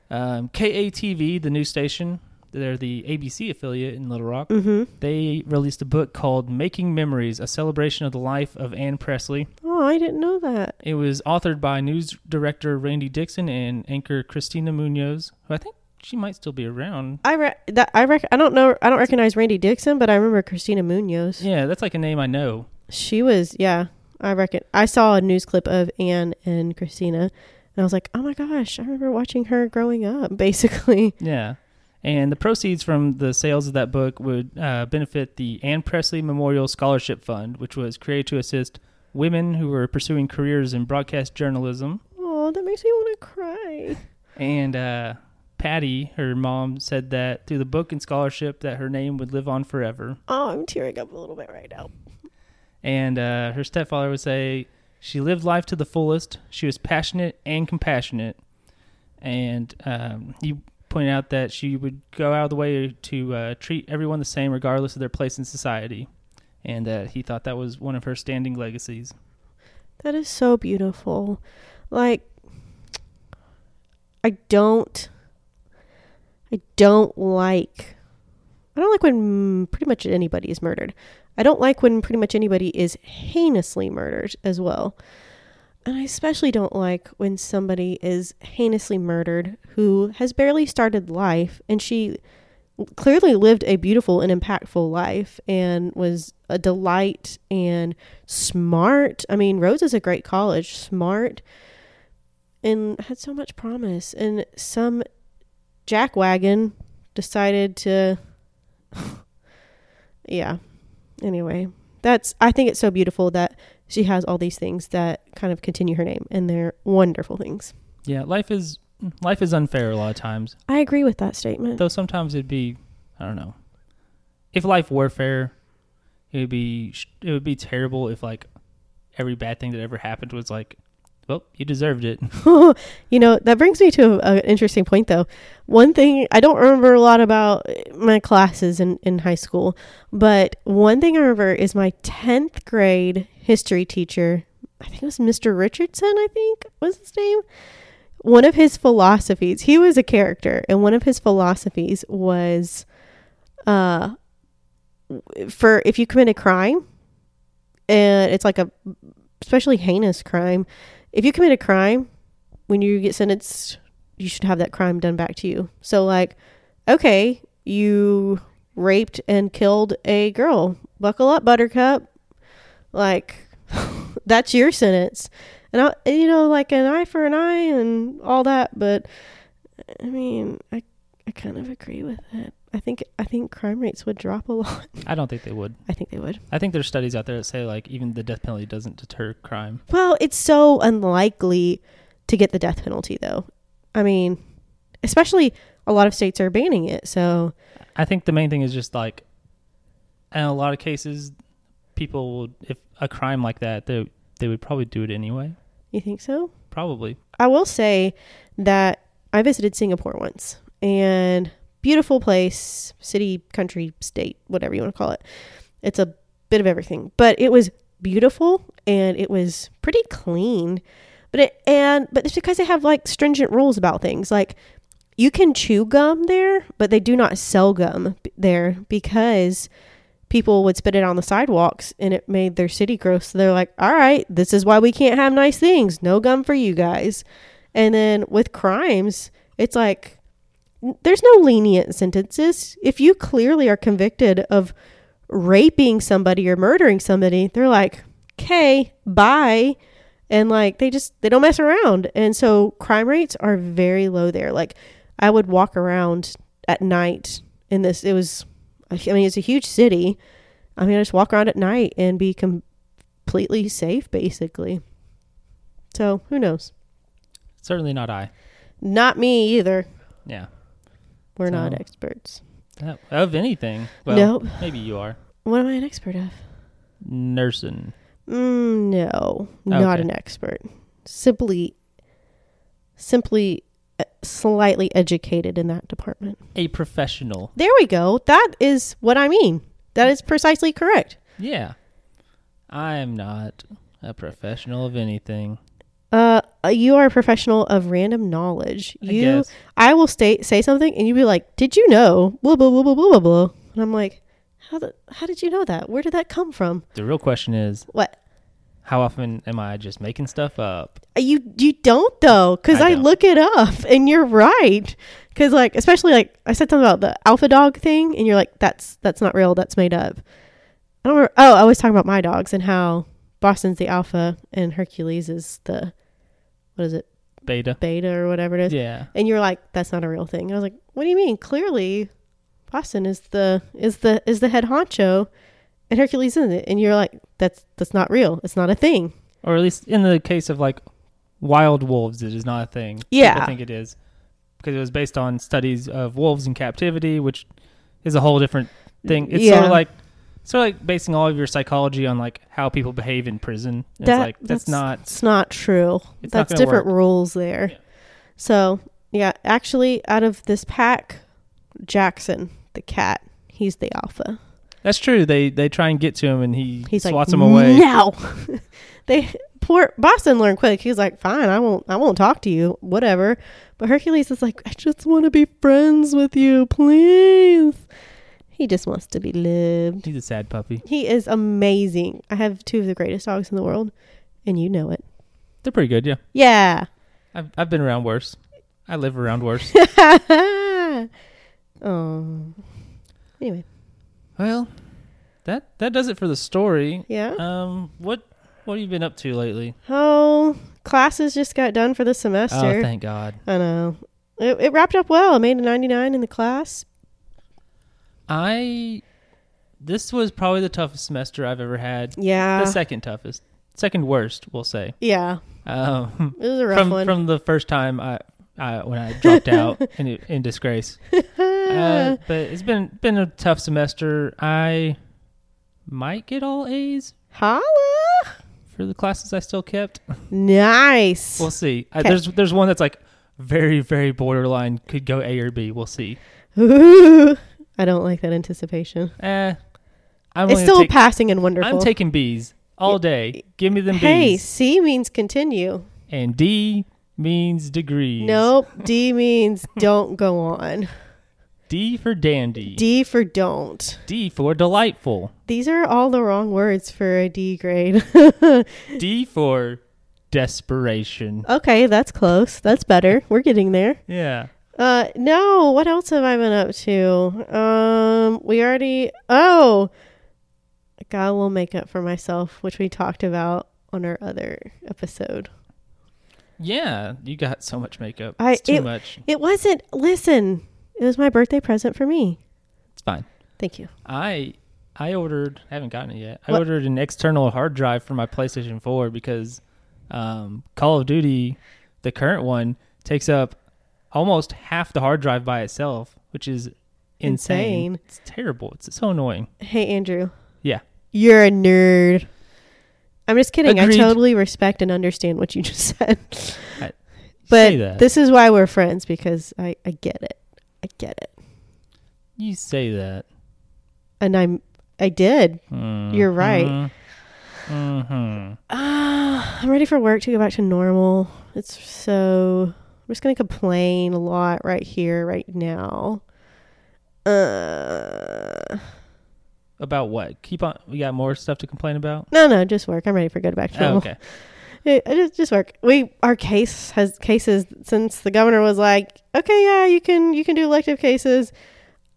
um, KATV, the news station, they're the ABC affiliate in Little Rock.
Mhm.
They released a book called Making Memories, a celebration of the life of Anne Presley.
Oh, I didn't know that.
It was authored by news director Randy Dixon and anchor Christina Munoz, who I think she might still be around.
I re- that I rec- I don't know I don't recognize Randy Dixon, but I remember Christina Munoz.
Yeah, that's like a name I know.
She was yeah. I reckon I saw a news clip of Anne and Christina, and I was like, oh my gosh, I remember watching her growing up. Basically,
Yeah. And the proceeds from the sales of that book would uh, benefit the Anne Pressly Memorial Scholarship Fund, which was created to assist women who were pursuing careers in broadcast journalism.
oh, that makes me want to cry.
And uh, Patty, her mom, said that through the book and scholarship that her name would live on forever.
Oh, I'm tearing up a little bit right now.
And uh, her stepfather would say she lived life to the fullest. She was passionate and compassionate. And um, he pointed out that she would go out of the way to uh, treat everyone the same, regardless of their place in society. And that he thought that was one of her standing legacies.
That is so beautiful. Like I don't I don't like I don't like when pretty much anybody is murdered. I don't like when pretty much anybody is heinously murdered as well. And I especially don't like when somebody is heinously murdered who has barely started life and she clearly lived a beautiful and impactful life and was a delight and smart. I mean, Rhodes is a great college, smart and had so much promise. And some jackwagon decided to yeah. Anyway, that's I think it's so beautiful that she has all these things that kind of continue her name and they're wonderful things.
Yeah, life is life is unfair a lot of times.
I agree with that statement.
Though sometimes it'd be, I don't know, if life were fair, it would be it would be terrible if like every bad thing that ever happened was like, well, you deserved it.
you know, that brings me to an interesting point, though. One thing I don't remember a lot about my classes in, in high school, but one thing I remember is my 10th grade history teacher. I think it was Mr. Richardson, I think was his name. One of his philosophies, he was a character, and one of his philosophies was uh, for if you commit a crime, and it's like a especially heinous crime, if you commit a crime, when you get sentenced, you should have that crime done back to you. So, like, okay, you raped and killed a girl. Buckle up, Buttercup. Like, that's your sentence. And I, you know, like an eye for an eye and all that. But I mean, I, I kind of agree with it. I think, I think crime rates would drop a lot.
I don't think they would.
I think they would.
I think there's studies out there that say like even the death penalty doesn't deter crime.
Well, it's so unlikely to get the death penalty, though. I mean, especially a lot of states are banning it. So
I think the main thing is just like, in a lot of cases, people would if a crime like that they they would probably do it anyway.
you think so?
Probably.
I will say that I visited Singapore once and beautiful place, city, country, state, whatever you want to call it. It's a bit of everything, but it was beautiful and it was pretty clean. But it and but it's because they have like stringent rules about things. Like you can chew gum there, but they do not sell gum there because people would spit it on the sidewalks and it made their city gross. So they're like, all right, this is why we can't have nice things. No gum for you guys. And then with crimes, it's like there's no lenient sentences. If you clearly are convicted of raping somebody or murdering somebody, they're like, okay, bye. And like they just they don't mess around. And so crime rates are very low there. Like I would walk around at night in this it was I mean it's a huge city. I mean I just walk around at night and be completely safe basically. So, who knows?
Certainly not I.
Not me either.
Yeah.
We're not experts.
Of anything. Well,
Nope.
maybe you are.
What am I an expert of?
Nursing.
Mm, no, not an expert. Simply, simply uh, slightly educated in that department.
A professional.
There we go. That is what I mean. That is precisely correct.
Yeah. I am not a professional of anything.
Uh, you are a professional of random knowledge.
I
You,
guess.
I will state say something, and you be like, "Did you know?" Blah blah blah blah blah blah blah. And I'm like, "How the, How did you know that? Where did that come from?
The real question is
What?
how often am I just making stuff up?
Uh, You you don't though, because
I
I, look it up, and you're right. Because like, especially like I said something about the alpha dog thing, and you're like, "That's that's not real. That's made up." I don't remember. Oh, I was talking about my dogs and how Boston's the alpha and Hercules is the what is it
Beta.
beta or whatever it is.
Yeah.
And you're like, "That's not a real thing." I was like, "What do you mean? Clearly, Boston is the is the is the head honcho, and Hercules isn't it." And you're like, "That's that's not real. It's not a thing."
Or at least in the case of like wild wolves, it is not a thing.
Yeah.
I think it is. Because it was based on studies of wolves in captivity, which is a whole different thing. It's sort of like sort of like basing all of your psychology on like how people behave in prison. It's
That-
like that's, not
It's not true.
It's
That's
gonna
different
work.
rules there.
Yeah.
So yeah, actually, out of this pack, Jackson, the cat, he's the alpha.
that's true. They they try and get to him and he
He's
swats
like,
him away.
No, they poor Boston learned quick. He's like, fine, I won't, I won't talk to you, whatever. But Hercules is like, I just want to be friends with you, please. He just wants to be lived.
He's a sad puppy.
He is amazing. I have two of the greatest dogs in the world, and you know it.
They're pretty good, yeah.
Yeah.
I've I've been around worse. I live around worse.
oh. Anyway,
well, that that does it for the story.
yeah.
Um, what what have you been up to lately?
Oh, classes just got done for the semester.
Oh, thank God.
I know. It, it wrapped up well. I made a 99 in the class.
I this was probably the toughest semester I've ever had.
Yeah.
the second toughest, second worst, we'll say.
yeah.
Um,
It was a rough
from
one.
from the first time I, I when I dropped out in in disgrace. Uh, but it's been been a tough semester. I might get all A's
Holla.
for the classes I still kept.
Nice.
We'll see.
'Kay.
there's there's one that's like very very borderline. Could go A or B. We'll see.
Ooh. I don't like that anticipation.
Eh, I'm
it's still
take-
passing and wonderful.
I'm taking B's all day. Give me them
hey,
B's.
C means continue.
And D means degrees.
Nope. D means don't go on.
D for dandy. D
for don't.
D for delightful.
These are all the wrong words for a D grade.
D for desperation.
okay, that's close. That's better. We're getting there.
Yeah.
Uh, no. What else have I been up to? Um, we already. Oh, I got a little makeup for myself, which we talked about on our other episode.
Yeah, you got so much makeup.
I-
it's too
it-
much.
It wasn't. Listen, it was my birthday present for me.
It's fine.
Thank you.
I I ordered. I haven't gotten it yet. I
What?
ordered an external hard drive for my PlayStation 4 because um, Call of Duty, the current one, takes up almost half the hard drive by itself, which is insane.
Insane.
It's terrible. It's so annoying.
Hey, Andrew.
Yeah.
You're a nerd. I'm just kidding.
Agreed.
I totally respect and understand what you just said. But this is why we're friends because I, I get it. I get it.
you say that.
And I'm I did. You're right.
Mm-hmm.
Ah, I'm ready for work to go back to normal. It's so I'm just gonna complain a lot right here, right now. Uh
About what? Keep on. We got more stuff to complain about.
no no, just work. I'm ready for go back to
Oh, okay.
It, it just just work. We our case has cases since the governor was like, okay, yeah, you can you can do elective cases.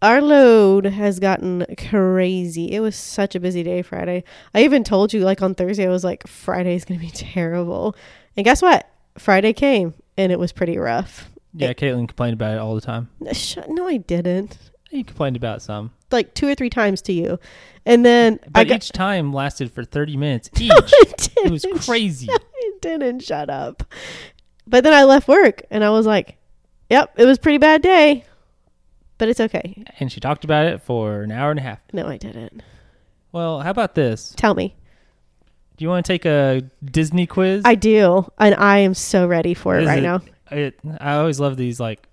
Our load has gotten crazy. It was such a busy day Friday. I even told you like on Thursday I was like Friday's gonna be terrible, and guess what? Friday came and it was pretty rough.
Yeah, Caitlin complained about it all the time.
Sh- No, I didn't.
You complained about some,
Like two or three times to you, and then I
but
got.
each time lasted for thirty minutes each.
I
it was crazy.
I didn't shut up. But then I left work and I was like, yep, it was a pretty bad day. But it's okay.
and she talked about it for an hour and a half.
No, I didn't.
Well, how about this?
Tell me.
Do you want to take a Disney quiz?
I do. And I am so ready for it
Is
right
it-
now.
It, I always love these like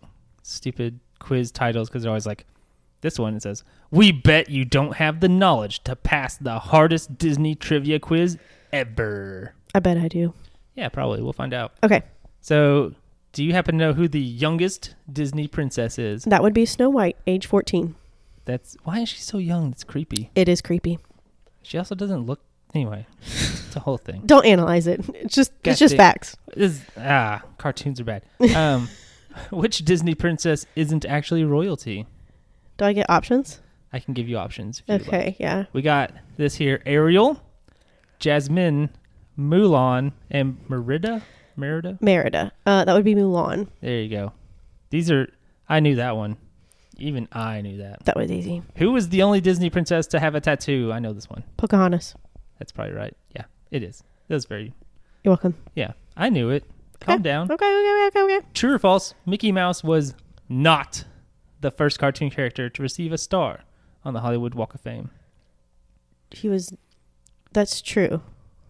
stupid quiz titles because they're always like, this one it says, "We bet you don't have the knowledge to pass the hardest Disney trivia quiz ever."
I bet I do.
Yeah, probably. We'll find out.
Okay.
So, do you happen to know who the youngest Disney princess is?
That would be Snow White, age 14.
That's why is she so young? That's creepy.
It is creepy.
She also doesn't look. Anyway, it's a whole thing.
Don't analyze it. It's just
God
it's just facts.
This, ah, cartoons are bad. Um, which Disney princess isn't actually royalty?
Do I get options?
I can give you options. If you'd like.
Okay, yeah.
We got this here: Ariel, Jasmine, Mulan, and Merida. Merida.
Merida. Uh, that would be Mulan.
There you go. These are. I knew that one. Even I knew that.
That was easy.
Who was the only Disney princess to have a tattoo? I know this one.
Pocahontas.
That's probably right. Yeah, it is. That's very.
You're welcome.
Yeah, I knew it. Calm
Okay.
down.
Okay, okay, okay, okay.
True or false? Mickey Mouse was not the first cartoon character to receive a star on the Hollywood Walk of Fame.
He was. That's true.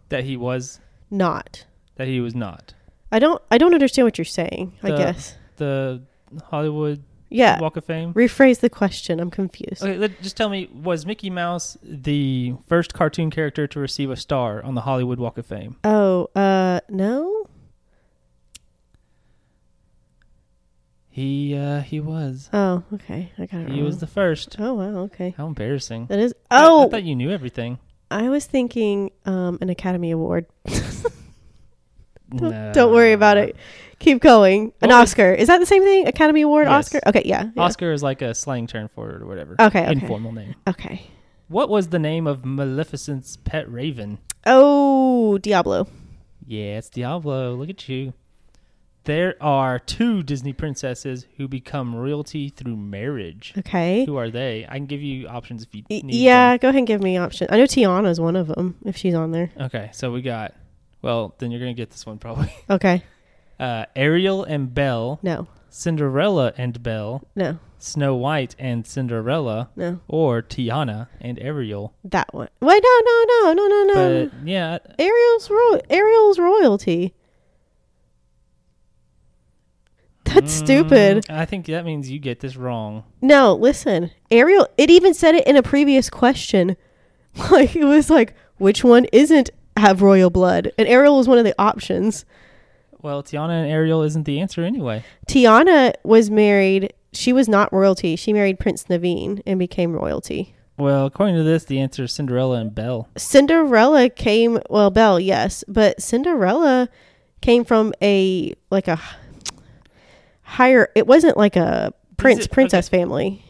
That he was.
Not.
That he was not.
I don't. I don't understand what you're saying. I guess.
The Hollywood
Yeah.
Walk of Fame.
Rephrase the question. I'm confused.
Okay, let, just tell me: Was Mickey Mouse the first cartoon character to receive a star on the Hollywood Walk of Fame?
Oh, uh, no.
He uh, he was.
Oh, okay. I got it.
He was the first.
Oh wow. Okay.
How embarrassing!
That is.
I-
Oh,
I, thought you knew everything.
I was thinking um an Academy Award. Don't,
Nah.
don't worry about it. Keep going. An
What was-
Oscar. Is that the same thing? Academy Award,
Yes.
Oscar? Okay, yeah. yeah.
Oscar is like a slang term for it or whatever.
Okay, okay.
Informal name.
Okay.
What was the name of Maleficent's pet raven?
Oh, Diablo.
Yeah, it's Diablo. Look at you. There are two Disney princesses who become royalty through marriage.
Okay.
Who are they? I can give you options if you
Y-
need
yeah, go ahead and give me options. I know Tiana's one of them if she's on there.
them. Okay, so we got. Well, then you're gonna get this one probably.
Okay.
Uh, Ariel and Belle,
No.
Cinderella and Belle,
No.
Snow White and Cinderella,
No.
or Tiana and Ariel.
That one. Wait, no, no, no, no, no, no.
But yeah,
Ariel's ro- Ariel's royalty. That's stupid.
mm, I think that means you get this wrong.
No, listen. Ariel, it even said it in a previous question. Like, it was like, which one isn't have royal blood? And Ariel was one of the options.
Well, Tiana and Ariel isn't the answer anyway.
Tiana was married. She was not royalty. She married Prince Naveen and became royalty.
Well, according to this, the answer is Cinderella and Belle.
Cinderella came, well, Belle, yes, but Cinderella came from a, like a higher, it wasn't like a prince,
it-
princess family.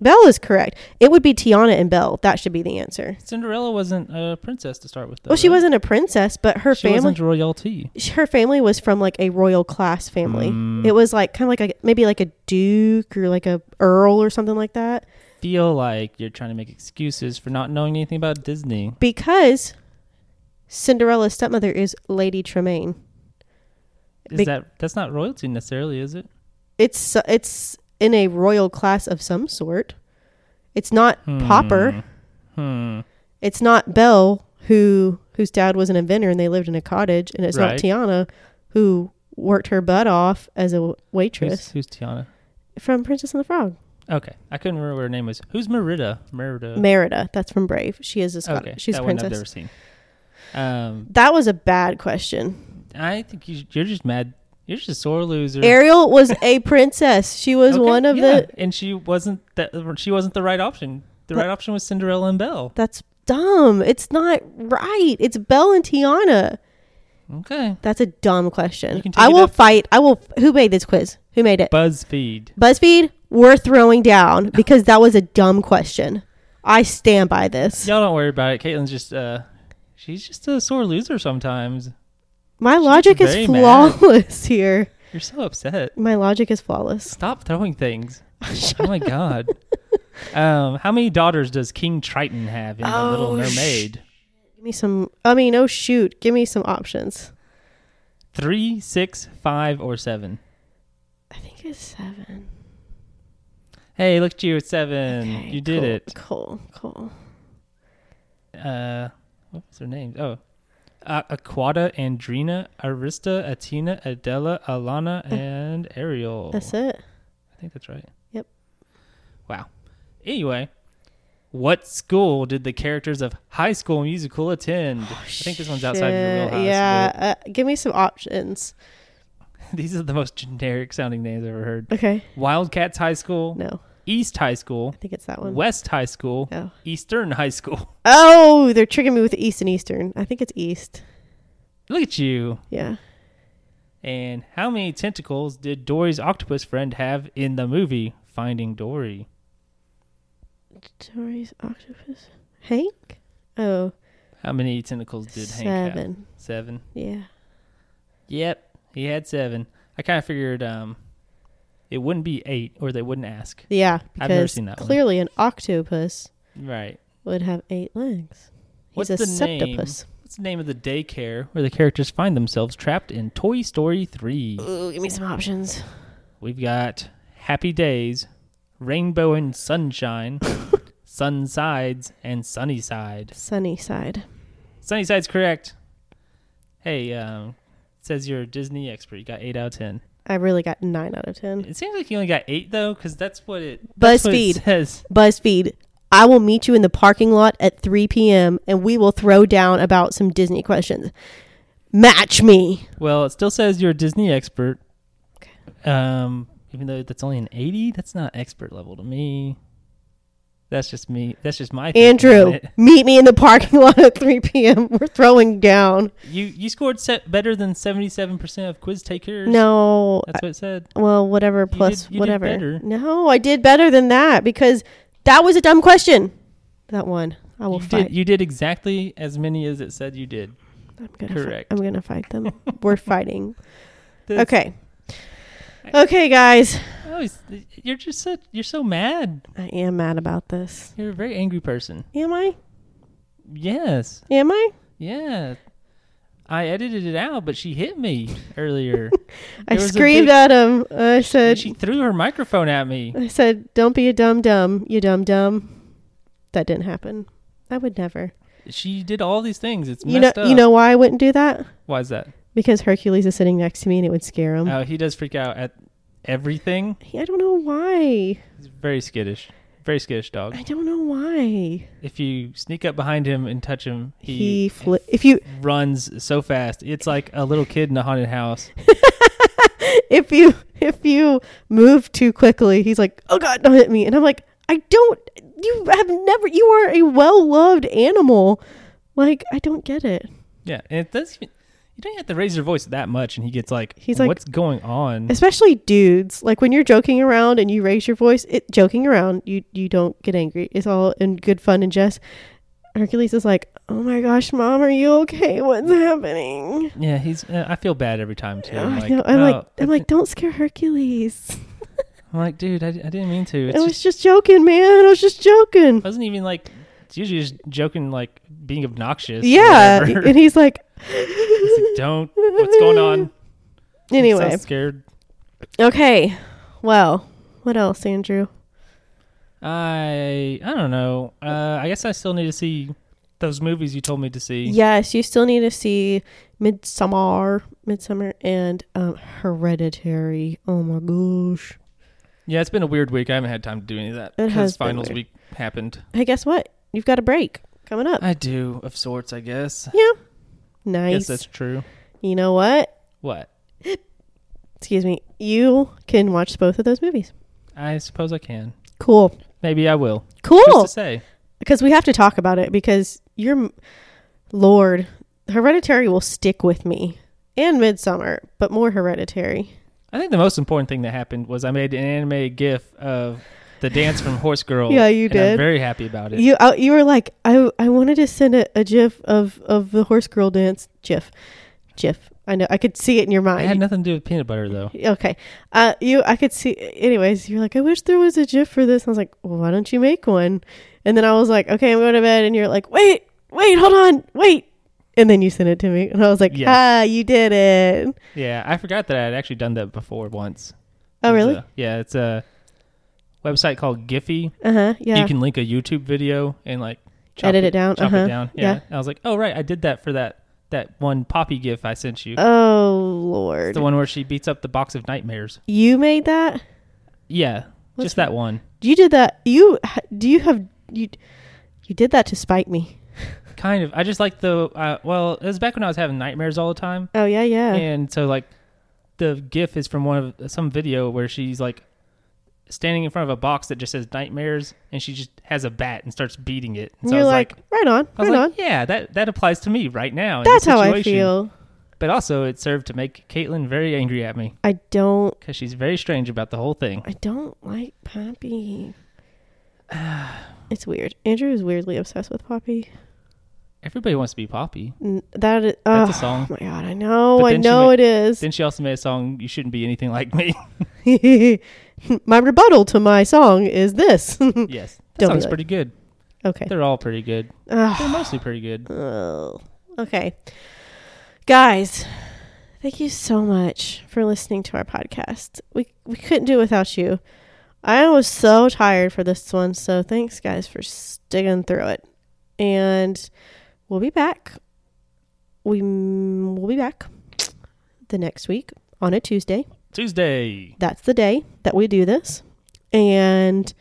Belle is correct. It would be Tiana and Belle. That should be the answer.
Cinderella wasn't a princess to start with. Though,
Well, she
right?
wasn't a princess, but her
She
family
wasn't royalty.
her family was from like a royal class family.
Mm.
It was like kind of like a maybe like a duke or like a earl or something like that.
Feel like you're trying to make excuses for not knowing anything about Disney.
Because Cinderella's stepmother is Lady Tremaine.
Is
Big-
that that's not royalty necessarily, is it?
It's it's in a royal class of some sort. It's not Popper.
Hmm.
It's not Belle who whose dad was an inventor and they lived in a cottage, and it's not Tiana who worked her butt off as a waitress
who's Tiana?
from Princess and the Frog.
Okay, I couldn't remember what her name was. Who's Merida? Merida.
Merida, that's from Brave. She is a Scot-
okay,
she's a
that one
princess.
I've never seen. Um,
That was a bad question.
I think you're just mad. You're just a sore loser.
Ariel was a princess. She was
Okay,
one of
yeah,
the.
and she wasn't that. She wasn't the right option. The right option was Cinderella and Belle.
That's dumb. It's not right. It's Belle and Tiana.
Okay,
That's a dumb question. I will fight. I will. Who made this quiz? Who made it?
BuzzFeed.
BuzzFeed. We're throwing down because that was a dumb question. I stand by this.
Y'all don't worry about it. Caitlin's just uh, she's just a sore loser sometimes.
My logic is
very mad.
flawless here.
You're so upset.
My logic is flawless.
Stop throwing things. oh my god. Um, how many daughters does King Triton have in The Little
Oh,
Mermaid?
Give me some. I mean, oh shoot. Give me some options.
Three, six, five, or seven?
I think it's seven.
Hey, look at you at seven.
Okay,
you did
cool,
it.
Cool. Cool.
Uh, what was their names? Oh, Aquata, Andrina, Arista, Attina, Adella, Alana, and Ariel.
That's it.
I think that's right.
Yep.
Wow. Anyway, what school did the characters of High School Musical attend? I think this one's outside of
your
wheelhouse.
Yeah. Uh, give me some options.
These are the most generic sounding names I've ever heard.
Okay.
Wildcats High School,
No,
East High School,
I think it's that one.
West High School,
Oh.
Eastern High School.
Oh, they're tricking me with East and Eastern. I think it's East.
Look at you.
Yeah.
And how many tentacles did Dory's octopus friend have in the movie Finding Dory?
Dory's octopus. Hank? Oh,
How many tentacles did Hank have?
seven.
Seven.
Yeah.
Yep, he had seven. I kind of figured um, it wouldn't be eight, or they wouldn't ask.
Yeah.
I've never
Because
seen that one.
clearly an octopus
Right.
would have eight legs. He's
What's
a
the name?
septopus.
What's the name of the daycare where the characters find themselves trapped in Toy Story 3?
Ooh, give me some options.
We've got Happy Days, Rainbow and Sunshine, Sunsides, and Sunnyside.
Sunny side.
Sunnyside's correct. Hey, um, it says you're a Disney expert. You got 8 out of 10.
I really got nine out of ten.
It seems like you only got 8, though, because that's what it that's what it
BuzzFeed.
says.
BuzzFeed. I will meet you in the parking lot at 3 p.m. and we will throw down about some Disney questions. Match me.
Well, it still says you're a Disney expert.
Okay.
Um, even though that's only an 80, that's not expert level to me. That's just me. That's just my
Andrew, meet me in the parking lot at 3 p.m. We're throwing down.
You you scored set better than 77% of quiz takers.
No,
That's what it said.
Uh, well, whatever plus
did- you
whatever. No, I did better than that because that was a dumb question. That one, I will
You
fight.
did, you did exactly as many as it said you did.
I'm gonna
correct.
Fight. I'm gonna fight them. We're fighting.
That's-
Okay. Okay, guys.
Oh, you're just so you're so mad.
I am mad about this.
You're a very angry person.
Am I?
Yes.
Am I?
Yeah. I edited it out, but she hit me earlier.
I
There was a
screamed
big-
at him. I said,
she threw her microphone at me.
I said, don't be a dumb dumb, you dumb dumb. That didn't happen. I would never.
She did all these things. It's
You know,
up.
you know why I wouldn't do that?
why is that?
Because Hercules is sitting next to me and it would scare him.
Oh, he does freak out at everything.
I don't know why.
He's very skittish. Very skittish dog.
I don't know why.
If you sneak up behind him and touch him,
He,
he,
fli- if you
runs so fast. It's like a little kid in a haunted house.
if you if you move too quickly, he's like, "Oh God, don't hit me!" And I'm like, "I don't. You have never. You are a well loved animal. Like I don't get it.
Yeah, and it does. You don't have to raise your voice that much, and he gets like,
He's like-
"What's going on?"
especially dudes like when you're joking around and you raise your voice it joking around you you don't get angry it's all in good fun and jest hercules is like oh my gosh mom are you okay what's happening
Yeah, he's. Uh, I feel bad every time too. I'm like.
I'm
"Oh,
like, I'm like, don't scare Hercules.
I'm like, dude, I, I didn't mean to. It's
I was
just,
just joking, man. I was just joking.
I wasn't even like. It's usually just joking, like being obnoxious.
Yeah, and he's like,
like, don't. What's going on?
Anyway, I'm
so scared.
okay. Well, what else, Andrew?
I I don't know. Uh, I guess I still need to see those movies you told me to see.
Yes, you still need to see Midsommar, Midsommar, and um, Hereditary. Oh my gosh!
Yeah, it's been a weird week. I haven't had time to do any of that because finals week happened.
Hey, guess what? You've got a break coming up.
I do, of sorts, I guess.
yeah,
Yes,
nice.
that's true.
You know what?
What?
Excuse me. You can watch both of those movies.
I suppose I can.
Cool.
Maybe I will. Just
Cool.
to say.
because we have to talk about it because your Lord, Hereditary will stick with me and Midsommar, but more Hereditary.
I think the most important thing that happened was I made an anime GIF of the dance from Horse Girl.
Yeah, you did.
I'm very happy about it.
You uh, you were like I I wanted to send a, a gif of of the horse girl dance gif, gif. I know I could see it in your mind.
I had nothing to do with peanut butter though.
Okay, uh, you I could see. Anyways, you're like I wish there was a gif for this. I was like, well, why don't you make one? And then I was like, okay, I'm going to bed. And you're like, wait, wait, hold on, wait. And then you sent it to me, and I was like,
Yes.
ah, you did it.
Yeah, I forgot that I had actually done that before once.
Oh, really?
a- yeah, it's a website called Giphy.
Uh huh. Yeah.
You can link a YouTube video and like chop
Edit it down,
chop
uh-huh,
it down. Yeah.
yeah.
I was like, oh right, I did that for that that one Poppy GIF I sent you.
oh
It's
Lord,
the one where she beats up the box of nightmares.
you made that.
Yeah,
What's
just that one.
You did that. You do you have you? You did that to spite me.
Kind of. I just like the uh, well. It was back when I was having nightmares all the time,
Oh yeah, yeah.
and so like the GIF is from one of some video where she's like standing in front of a box that just says nightmares, and she just has a bat and starts beating it. And so I
you're
was
like,
like,
right on,
I was
right
like,
on.
yeah, that that applies to me right now.
That's how I feel.
But also, it served to make Caitlin very angry at me
I don't.
because she's very strange about the whole thing.
I don't like Poppy. it's weird. Andrew is weirdly obsessed with Poppy.
Everybody wants to be Poppy.
N- That is,
That's
oh,
a song.
my god, I know,
But
I
then she
know it is.
Then she also made a song, "You Shouldn't Be Anything Like Me."
my rebuttal to my song is this.
yes, that
Don't be
song's
like-
pretty good.
okay.
They're all pretty good.
Ugh.
They're mostly pretty good.
Oh, okay. Guys, thank you so much for listening to our podcast. We we couldn't do it without you. I was so tired for this one, so thanks guys for sticking through it. And we'll be back. We we'll be back the next week on a Tuesday.
Tuesday.
That's the day that we do this. And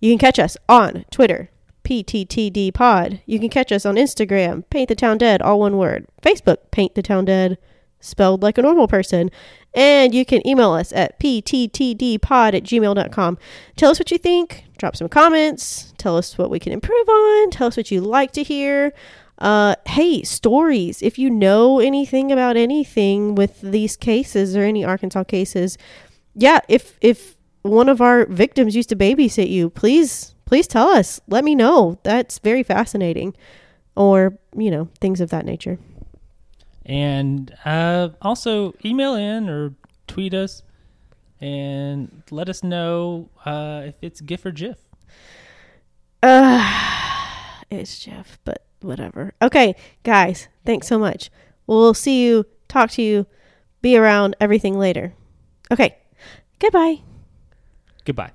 you can catch us on Twitter, PTTD Pod. You can catch us on Instagram, Paint the Town Dead, all one word. Facebook, Paint the Town Dead, spelled like a normal person. And you can email us at pttdpod at gmail.com. Tell us what you think. Drop some comments. Tell us what we can improve on. Tell us what you like to hear. Uh, hey, stories. If you know anything about anything with these cases or any Arkansas cases, yeah, if if one of our victims used to babysit you, please please tell us. Let me know. That's very fascinating. Or, you know, things of that nature.
And uh, also email in or tweet us and let us know uh, if it's GIF or GIF.
Uh, it's Jeff, but whatever. Okay, guys, thanks so much. We'll see you, talk to you, be around everything later. Okay, goodbye.
Goodbye.